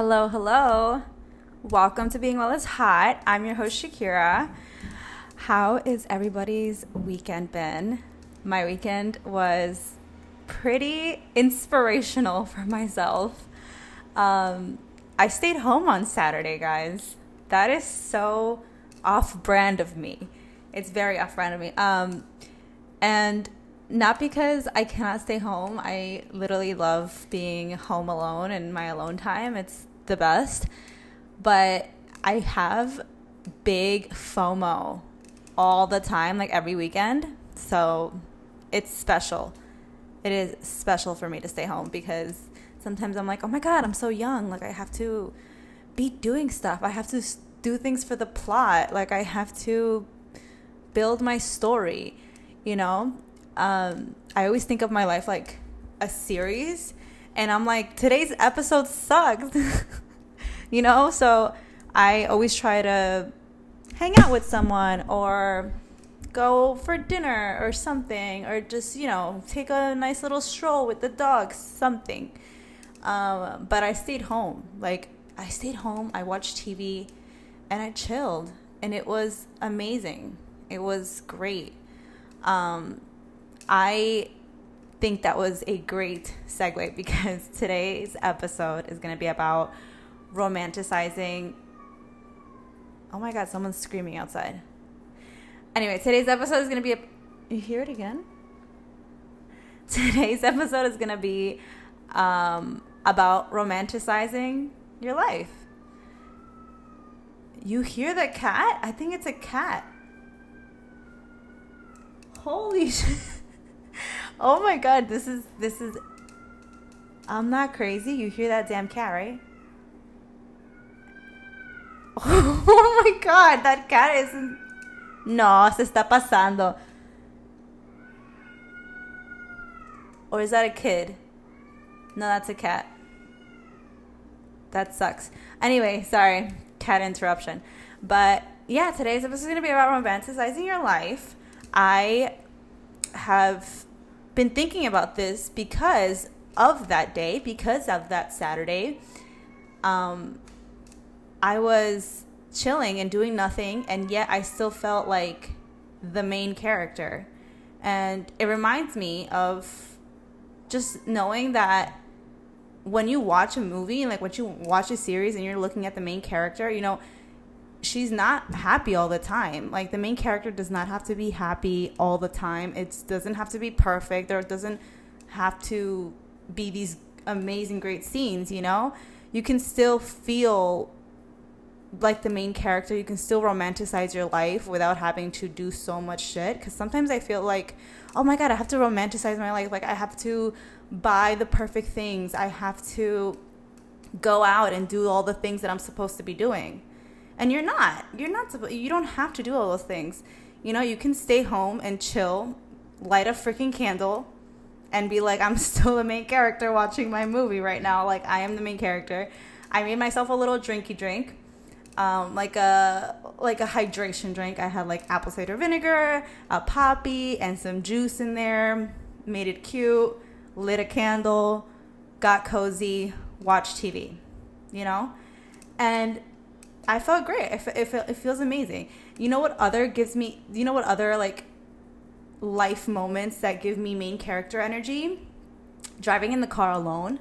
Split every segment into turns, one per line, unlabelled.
Hello, hello. Welcome to Being Well is Hot. I'm your host, Shakira. How is everybody's weekend been? My weekend was pretty inspirational for myself. Um, I stayed home on Saturday, guys. That is so off brand of me. It's very off brand of me. Um, and not because I cannot stay home. I literally love being home alone and my alone time. It's the best. But I have big FOMO all the time, like every weekend. So it's special. It is special for me to stay home because sometimes I'm like, oh my God, I'm so young. Like I have to be doing stuff. I have to do things for the plot. Like I have to build my story, you know? Um, I always think of my life like a series, and I'm like, today's episode sucks. you know? So I always try to hang out with someone or go for dinner or something, or just, you know, take a nice little stroll with the dogs, something. Um, but I stayed home. Like, I stayed home, I watched TV, and I chilled. And it was amazing. It was great. Um, I think that was a great segue because today's episode is going to be about romanticizing. Oh my God, someone's screaming outside. Anyway, today's episode is going to be a. You hear it again? Today's episode is going to be um, about romanticizing your life. You hear the cat? I think it's a cat. Holy shit. Oh my god, this is this is I'm not crazy. You hear that damn cat, right? Oh my god, that cat isn't No, se está pasando. Or is that a kid? No, that's a cat. That sucks. Anyway, sorry, cat interruption. But yeah, today's episode is going to be about romanticizing your life. I have been thinking about this because of that day, because of that Saturday. Um, I was chilling and doing nothing, and yet I still felt like the main character. And it reminds me of just knowing that when you watch a movie like when you watch a series and you're looking at the main character, you know, she's not happy all the time. Like the main character does not have to be happy all the time. It doesn't have to be perfect or it doesn't have to be these amazing great scenes, you know? You can still feel like the main character. You can still romanticize your life without having to do so much shit cuz sometimes I feel like, "Oh my god, I have to romanticize my life. Like I have to buy the perfect things. I have to go out and do all the things that I'm supposed to be doing." And you're not. You're not you don't have to do all those things. You know, you can stay home and chill, light a freaking candle and be like I'm still the main character watching my movie right now. Like I am the main character. I made myself a little drinky drink. Um, like a like a hydration drink. I had like apple cider vinegar, a Poppi, and some juice in there. Made it cute. Lit a candle. Got cozy. Watched TV. You know, and I felt great. It, it, it feels amazing. You know what other gives me, you know what other like life moments that give me main character energy? Driving in the car alone.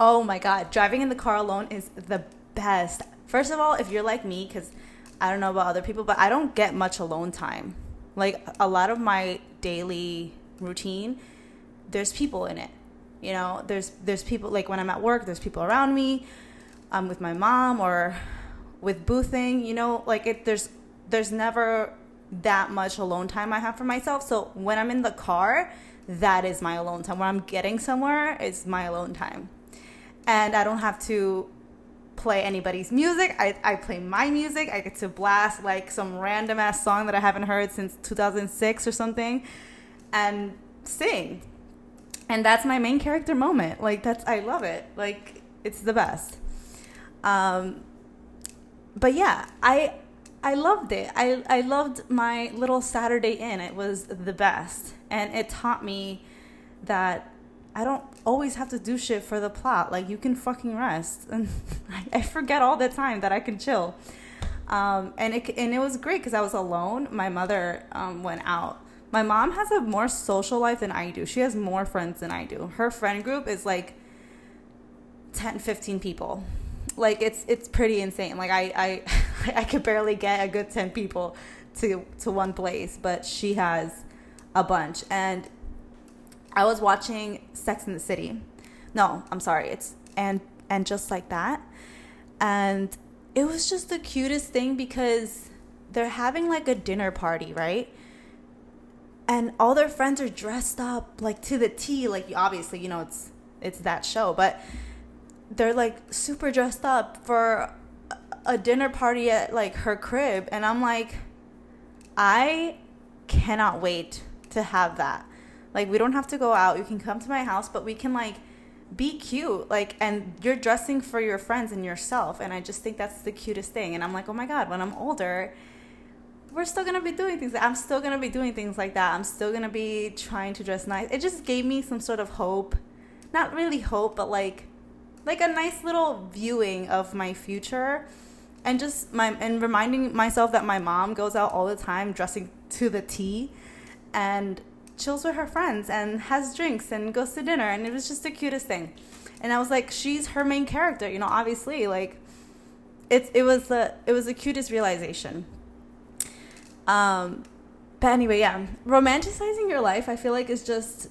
Oh my God. Driving in the car alone is the best. First of all, if you're like me, because I don't know about other people, but I don't get much alone time. Like a lot of my daily routine, there's people in it. You know, there's there's people like when I'm at work, there's people around me. I'm with my mom or with Boo Thing, you know, like it there's there's never that much alone time I have for myself. So when I'm in the car, that is my alone time. When I'm getting somewhere, it's my alone time. And I don't have to play anybody's music. I, I play my music. I get to blast like some random ass song that I haven't heard since 2006 or something and sing. And that's my main character moment. Like that's I love it. Like it's the best. Um but yeah, I I loved it. I I loved my little Saturday in. It was the best, and it taught me that I don't always have to do shit for the plot. Like you can fucking rest, and I, forget all the time that I can chill. Um, and it and it was great because I was alone. My mother um, went out. My mom has a more social life than I do. She has more friends than I do. Her friend group is like 10, 15 people. Like it's it's pretty insane. Like I I I could barely get a good 10 people to to one place, but she has a bunch. And I was watching Sex in the City. No, I'm sorry. It's and and just like that. And it was just the cutest thing because they're having like a dinner party, right? And all their friends are dressed up like to the T, like obviously, you know, it's it's that show, but they're like super dressed up for a dinner party at like her crib and I'm like I cannot wait to have that. Like we don't have to go out. You can come to my house, but we can like be cute like and you're dressing for your friends and yourself and i just think that's the cutest thing. And i'm like oh my god when i'm older we're still gonna be doing things. I'm still gonna be doing things like that. I'm still gonna be trying to dress nice. It just gave me some sort of hope. Not really hope but like like a nice little viewing of my future and just my and reminding myself that my mom goes out all the time dressing to the T and chills with her friends and has drinks and goes to dinner and it was just the cutest thing. And i was like she's her main character you know obviously like it's it was the it was the cutest realization. Um but anyway yeah romanticizing your life i feel like is just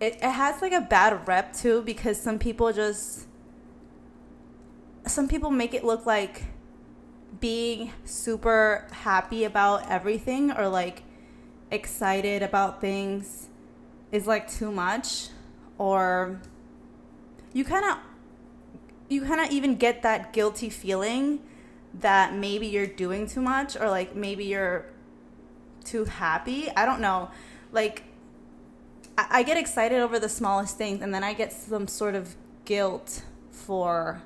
it, it has like a bad rep too because some people just some people make it look like being super happy about everything or like excited about things is like too much or you kind of you kind of even get that guilty feeling that maybe you're doing too much or like maybe you're too happy. I don't know. Like I, get excited over the smallest things and then i get some sort of guilt for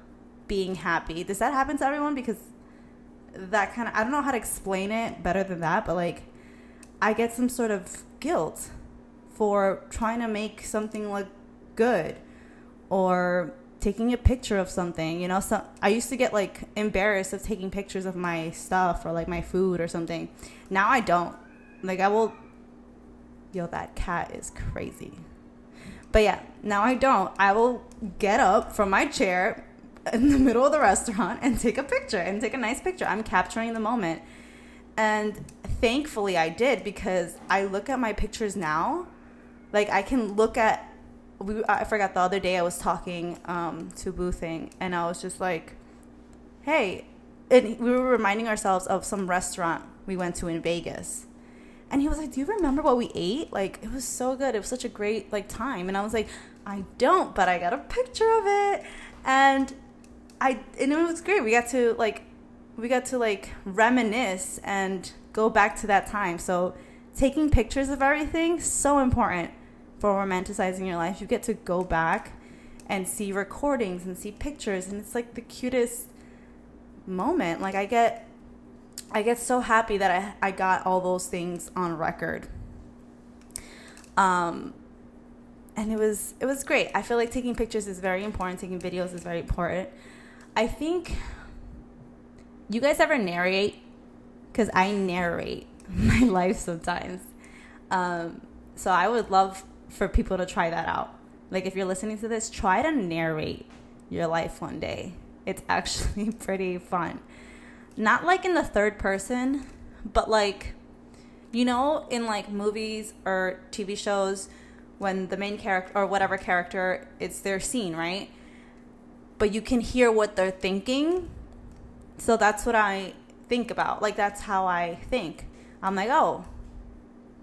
being happy does that happen to everyone because that kind of i don't know how to explain it better than that but like I get some sort of guilt for trying to make something look good or taking a picture of something. You know, so I used to get like embarrassed of taking pictures of my stuff or like my food or something. Now I don't. Like I will yo that cat is crazy. But yeah, now I don't. I will get up from my chair in the middle of the restaurant and take a picture and take a nice picture. I'm capturing the moment. And thankfully I did because I look at my pictures now. Like I can look at we I forgot the other day I was talking um, to Boo Thing and I was just like, hey, and we were reminding ourselves of some restaurant we went to in Vegas. And he was like, "Do you remember what we ate? Like it was so good. It was such a great like time." And I was like, "I don't, but I got a picture of it." And I and it was great. We got to like we got to like reminisce and go back to that time. So taking pictures of everything so important for romanticizing your life. You get to go back and see recordings and see pictures and it's like the cutest moment. Like I get I get so happy that I I got all those things on record. Um and it was it was great. I feel like taking pictures is very important, taking videos is very important. I think you guys ever narrate because I narrate my life sometimes. Um, so I would love for people to try that out. Like if you're listening to this, try to narrate your life one day. It's actually pretty fun. Not like in the third person, but like you know in like movies or TV shows when the main character or whatever character it's their scene, right? But you can hear what they're thinking. So that's what I think about. Like that's how I think. I'm like, oh,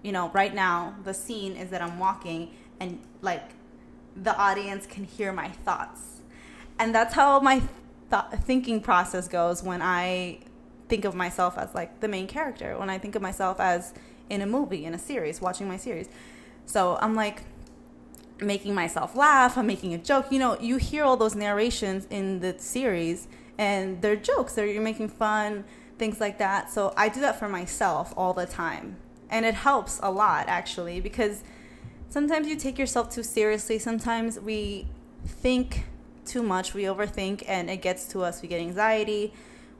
you know, right now the scene is that I'm walking and like the audience can hear my thoughts. And that's how my th- thinking process goes when I think of myself as like the main character, when I think of myself as in a movie, in a series, watching my series. So I'm like making myself laugh, I'm making a joke. You know, you hear all those narrations in the series and they're jokes, they're you're making fun things like that. So I do that for myself all the time. And it helps a lot actually because sometimes you take yourself too seriously. Sometimes we think too much, we overthink, and it gets to us. We get anxiety,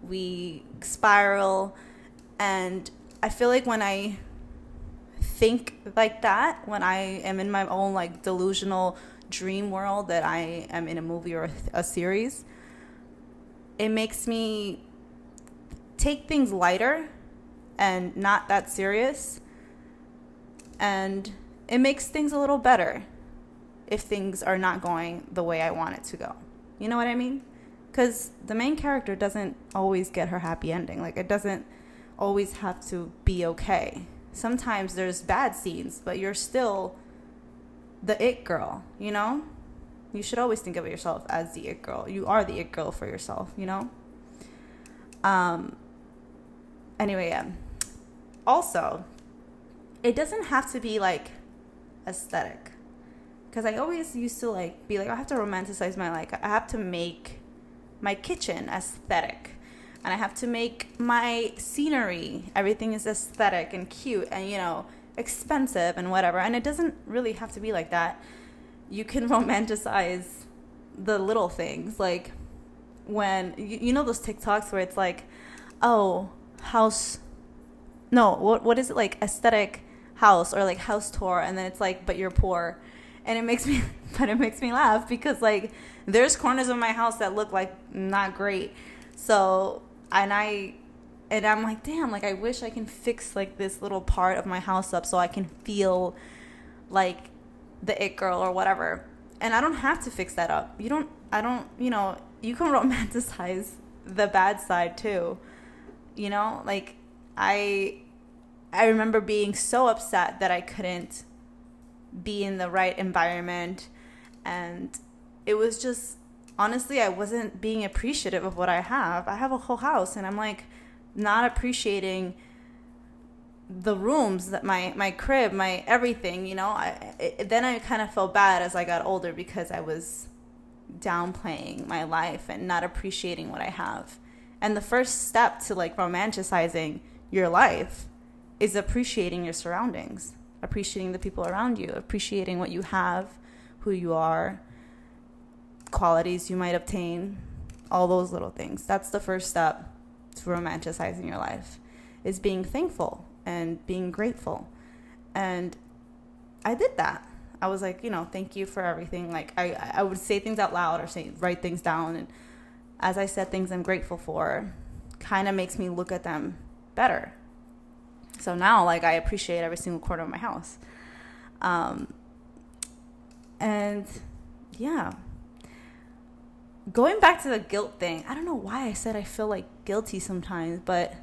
we spiral. And I feel like when I think like that, when I am in my own like delusional dream world that I am in a movie or a series, it makes me take things lighter and not that serious. And it makes things a little better if things are not going the way I want it to go. You know what I mean? Because the main character doesn't always get her happy ending. Like, it doesn't always have to be okay. Sometimes there's bad scenes, but you're still the it girl, you know? You should always think of yourself as the it girl. You are the it girl for yourself, you know? Um anyway, yeah. Also, it doesn't have to be like aesthetic. Cuz I always used to like be like I have to romanticize my like I have to make my kitchen aesthetic and I have to make my scenery everything is aesthetic and cute and you know expensive and whatever. And it doesn't really have to be like that. You can romanticize the little things. Like when, you, you know, those TikToks where it's like, oh, house, no, what, what is it like? Aesthetic house or like house tour. And then it's like, but you're poor. And it makes me, but it makes me laugh because like there's corners of my house that look like not great. So, and I and I'm like, damn, like I wish I can fix like this little part of my house up so I can feel like the it girl or whatever. And I don't have to fix that up. You don't I don't, you know, you can romanticize the bad side too. You know, like I I remember being so upset that I couldn't be in the right environment. And it was just honestly I wasn't being appreciative of what I have. I have a whole house and I'm like not appreciating the rooms that my my crib my everything you know? I, it, then i kind of felt bad as i got older because i was downplaying my life and not appreciating what i have. And the first step to like romanticizing your life is appreciating your surroundings appreciating the people around you appreciating what you have who you are qualities you might obtain all those little things that's the first step to romanticizing your life is being thankful and being grateful. And I did that. I was like, you know, thank you for everything. Like I, I would say things out loud or say write things down and as I said things I'm grateful for kind of makes me look at them better. So now like I appreciate every single corner of my house. Um and yeah, going back to the guilt thing, I don't know why I said I feel like guilty sometimes, but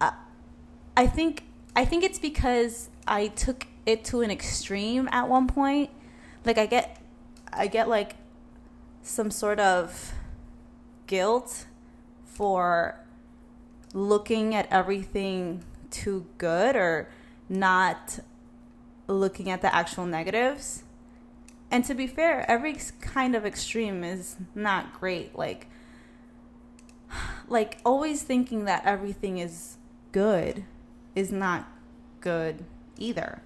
I, I think I think it's because I took it to an extreme at one point. Like I get I get like some sort of guilt for looking at everything too good or not looking at the actual negatives and to be fair, every kind of extreme is not great. Like, like always thinking that everything is good is not good either.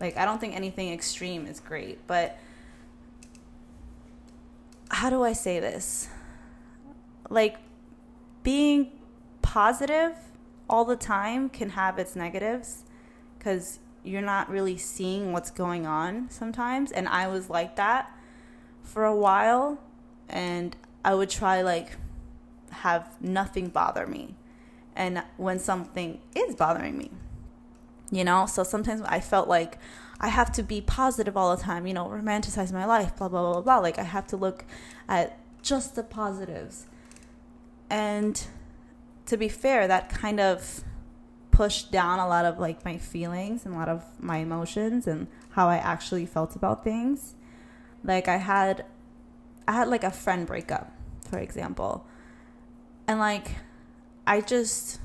Like, I don't think anything extreme is great, but how do I say this? Like, being positive all the time can have its negatives because you're not really seeing what's going on sometimes and I was like that for a while and I would try like have nothing bother me and when something is bothering me you know? So sometimes I felt like I have to be positive all the time you know romanticize my life blah blah blah blah like I have to look at just the positives. And to be fair that kind of pushed down a lot of like my feelings and a lot of my emotions and how I actually felt about things. Like I had I had like a friend breakup, for example. And like I just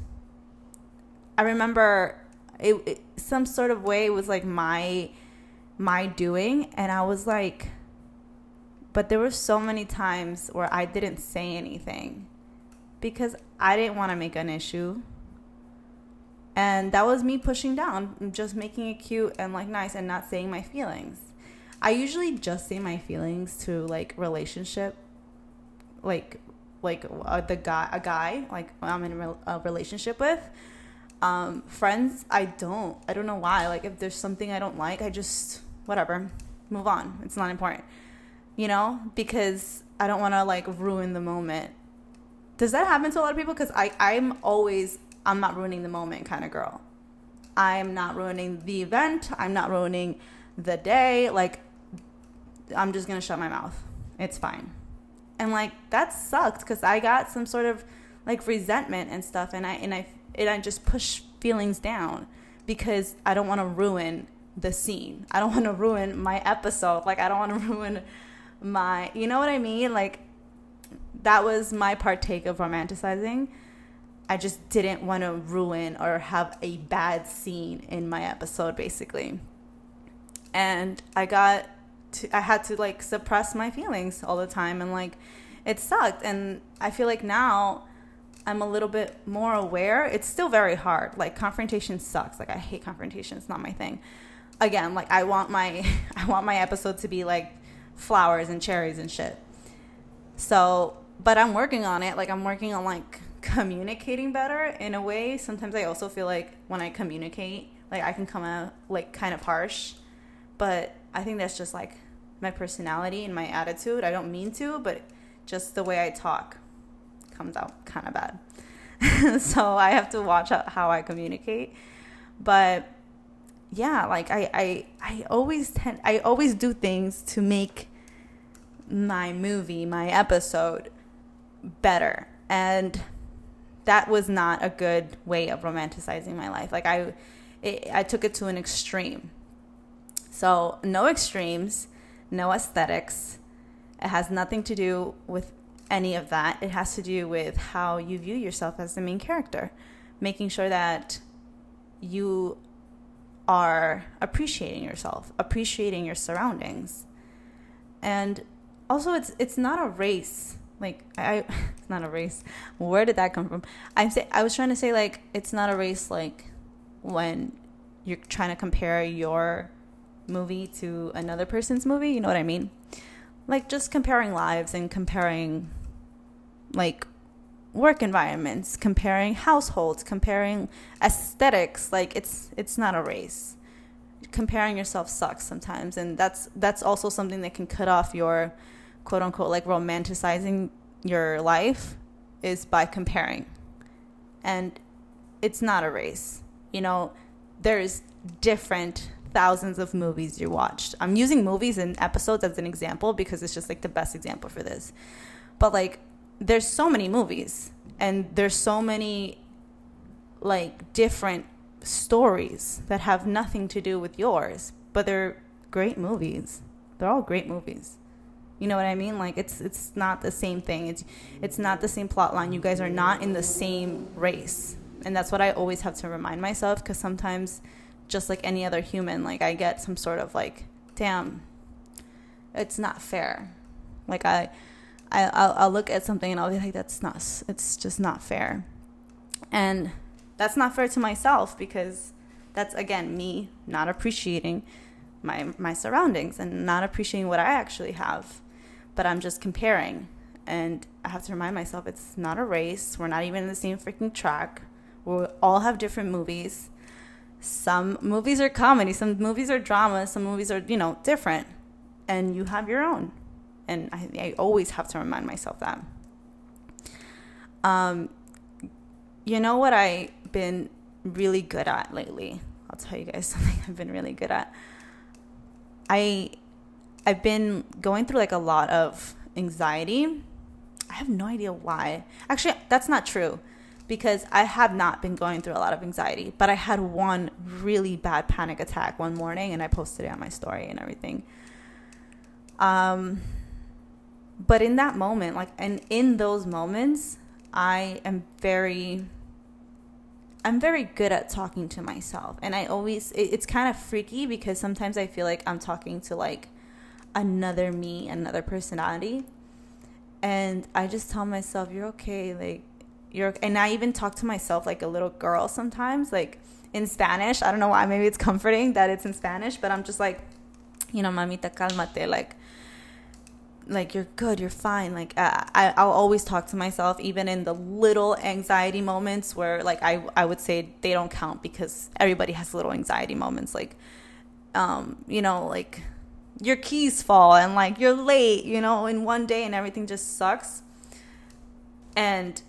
I remember it, it some sort of way was like my my doing and I was like but there were so many times where I didn't say anything because I didn't want to make an issue And that was me pushing down, just making it cute and like nice and not saying my feelings. I usually just say my feelings to like relationship, like like uh, the guy a guy like I'm in a, relationship with. Um, friends, I don't. I don't know why. Like if there's something I don't like, I just whatever, move on. It's not important, you know, because I don't want to like ruin the moment. Does that happen to a lot of people? Because I I'm always I'm not ruining the moment kind of girl. I'm not ruining the event. I'm not ruining the day. Like, I'm just to shut my mouth. It's fine. And like, that sucked because I got some sort of like resentment and stuff. And I, and I, and I just push feelings down because I don't want to ruin the scene. I don't want to ruin my episode. Like, I don't want to ruin my, you know what I mean? Like, that was my partake of romanticizing I just didn't want to ruin or have a bad scene in my episode, basically. And I got to, I had to like suppress my feelings all the time and like it sucked. And I feel like now I'm a little bit more aware. It's still very hard. Like confrontation sucks. Like I hate confrontation. It's not my thing. Again, like I want my I want my episode to be like flowers and cherries and shit. So, but I'm working on it. Like I'm working on like communicating better in a way. Sometimes I also feel like when I communicate, like I can come out like kind of harsh, but I think that's just like my personality and my attitude. I don't mean to, but just the way I talk comes out kind of bad. so I have to watch out how I communicate. But yeah, like I, I I always tend I always do things to make my movie, my episode better. And that was not a good way of romanticizing my life. Like I, it, I took it to an extreme. So no extremes, no aesthetics. It has nothing to do with any of that. It has to do with how you view yourself as the main character, making sure that you are appreciating yourself, appreciating your surroundings. And also it's it's not a race like I, it's not a race. Where did that come from? I'm say I was trying to say like it's not a race like when you're trying to compare your movie to another person's movie. You know what I mean? Like just comparing lives and comparing like work environments, comparing households, comparing aesthetics. Like it's it's not a race. Comparing yourself sucks sometimes, and that's that's also something that can cut off your quote unquote like romanticizing your life is by comparing. And it's not a race. You know, there's different thousands of movies you watched. I'm using movies and episodes as an example because it's just like the best example for this. But like there's so many movies and there's so many like different stories that have nothing to do with yours, but they're great movies. They're all great movies. You know what I mean? Like it's it's not the same thing. It's it's not the same plot line. You guys are not in the same race. And that's what I always have to remind myself cuz sometimes just like any other human, like I get some sort of like damn it's not fair. Like I I I'll, I'll look at something and I'll be like that's not it's just not fair. And that's not fair to myself because that's again me not appreciating my my surroundings and not appreciating what I actually have but I'm just comparing. And I have to remind myself it's not a race. We're not even in the same freaking track. We all have different movies. Some movies are comedy, some movies are drama, some movies are, you know, different. And you have your own. And I, I always have to remind myself that. Um, you know what I've been really good at lately? I'll tell you guys something I've been really good at. I I've been going through like a lot of anxiety. I have no idea why. Actually, that's not true because I have not been going through a lot of anxiety, but I had one really bad panic attack one morning and I posted it on my story and everything. Um but in that moment, like and in those moments, I am very I'm very good at talking to myself. And I always it, it's kind of freaky because sometimes I feel like I'm talking to like another me, another personality. And I just tell myself, you're okay. Like, you're and I even talk to myself like a little girl sometimes, like in Spanish. I don't know why. Maybe it's comforting that it's in Spanish, but I'm just like, you know, mamita, calmate, like like you're good you're fine like I, i'll always talk to myself even in the little anxiety moments where like i, I would say they don't count because everybody has little anxiety moments like um you know like your keys fall and like you're late you know in one day and everything just sucks. And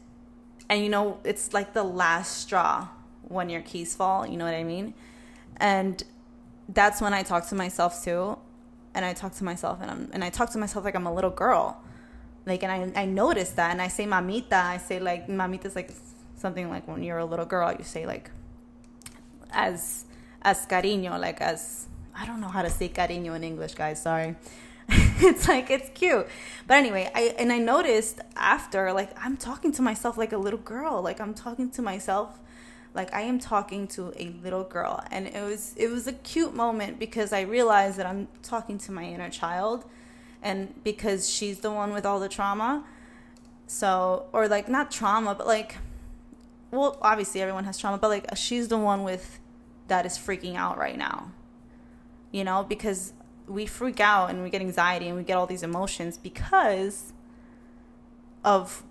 and you know it's like the last straw when your keys fall you know what i mean? And that's when i talk to myself too. And I talk to myself and I'm and I talk to myself like I'm a little girl. Like and I I notice that and I say mamita, I say like mamita is like something like when you're a little girl, you say like as as cariño, like as I don't know how to say cariño in English, guys, sorry. it's like it's cute. But anyway, I and I noticed after like I'm talking to myself like a little girl. Like I'm talking to myself like I am talking to a little girl and it was it was a cute moment because I realized that I'm talking to my inner child and because she's the one with all the trauma so or like not trauma but like well obviously everyone has trauma but like she's the one with that is freaking out right now you know because we freak out and we get anxiety and we get all these emotions because of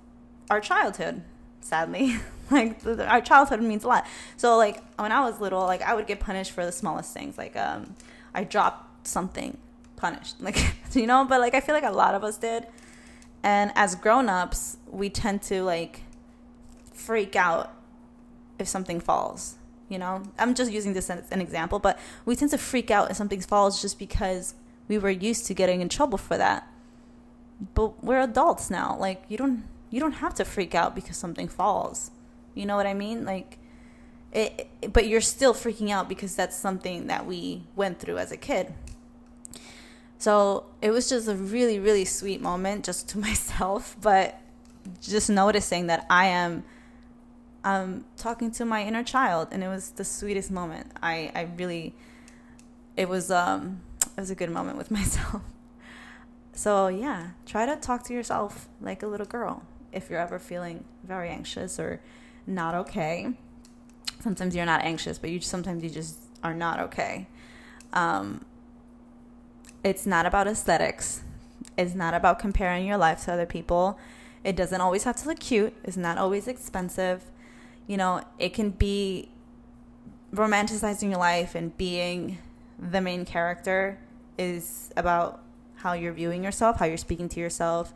our childhood sadly. Like our childhood means a lot. So like when i was little like i would get punished for the smallest things. Like um i dropped something punished. Like you know but like i feel like a lot of us did. And as grown-ups we tend to like freak out if something falls you know i'm just using this as an example but we tend to freak out if something falls just because we were used to getting in trouble for that but we're adults now like you don't you don't have to freak out because something falls you know what I mean? Like, it, but you're still freaking out because that's something that we went through as a kid. So it was just a really, really sweet moment just to myself, but just noticing that I am um, talking to my inner child, and it was the sweetest moment. I, I really, it was um, it was a good moment with myself. So yeah, try to talk to yourself like a little girl if you're ever feeling very anxious or not okay. Sometimes you're not anxious, but you sometimes you just are not okay. Um, it's not about aesthetics. It's not about comparing your life to other people. It doesn't always have to look cute. It's not always expensive. You know, it can be romanticizing your life and being the main character is about how you're viewing yourself, how you're speaking to yourself,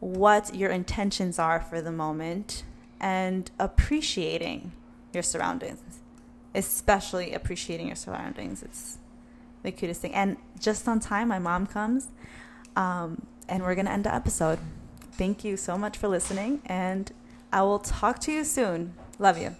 what your intentions are for the moment, and appreciating your surroundings, especially appreciating your surroundings. It's the cutest thing. And just on time, my mom comes, um, and we're going to end the episode. Thank you so much for listening, and I will talk to you soon. Love you.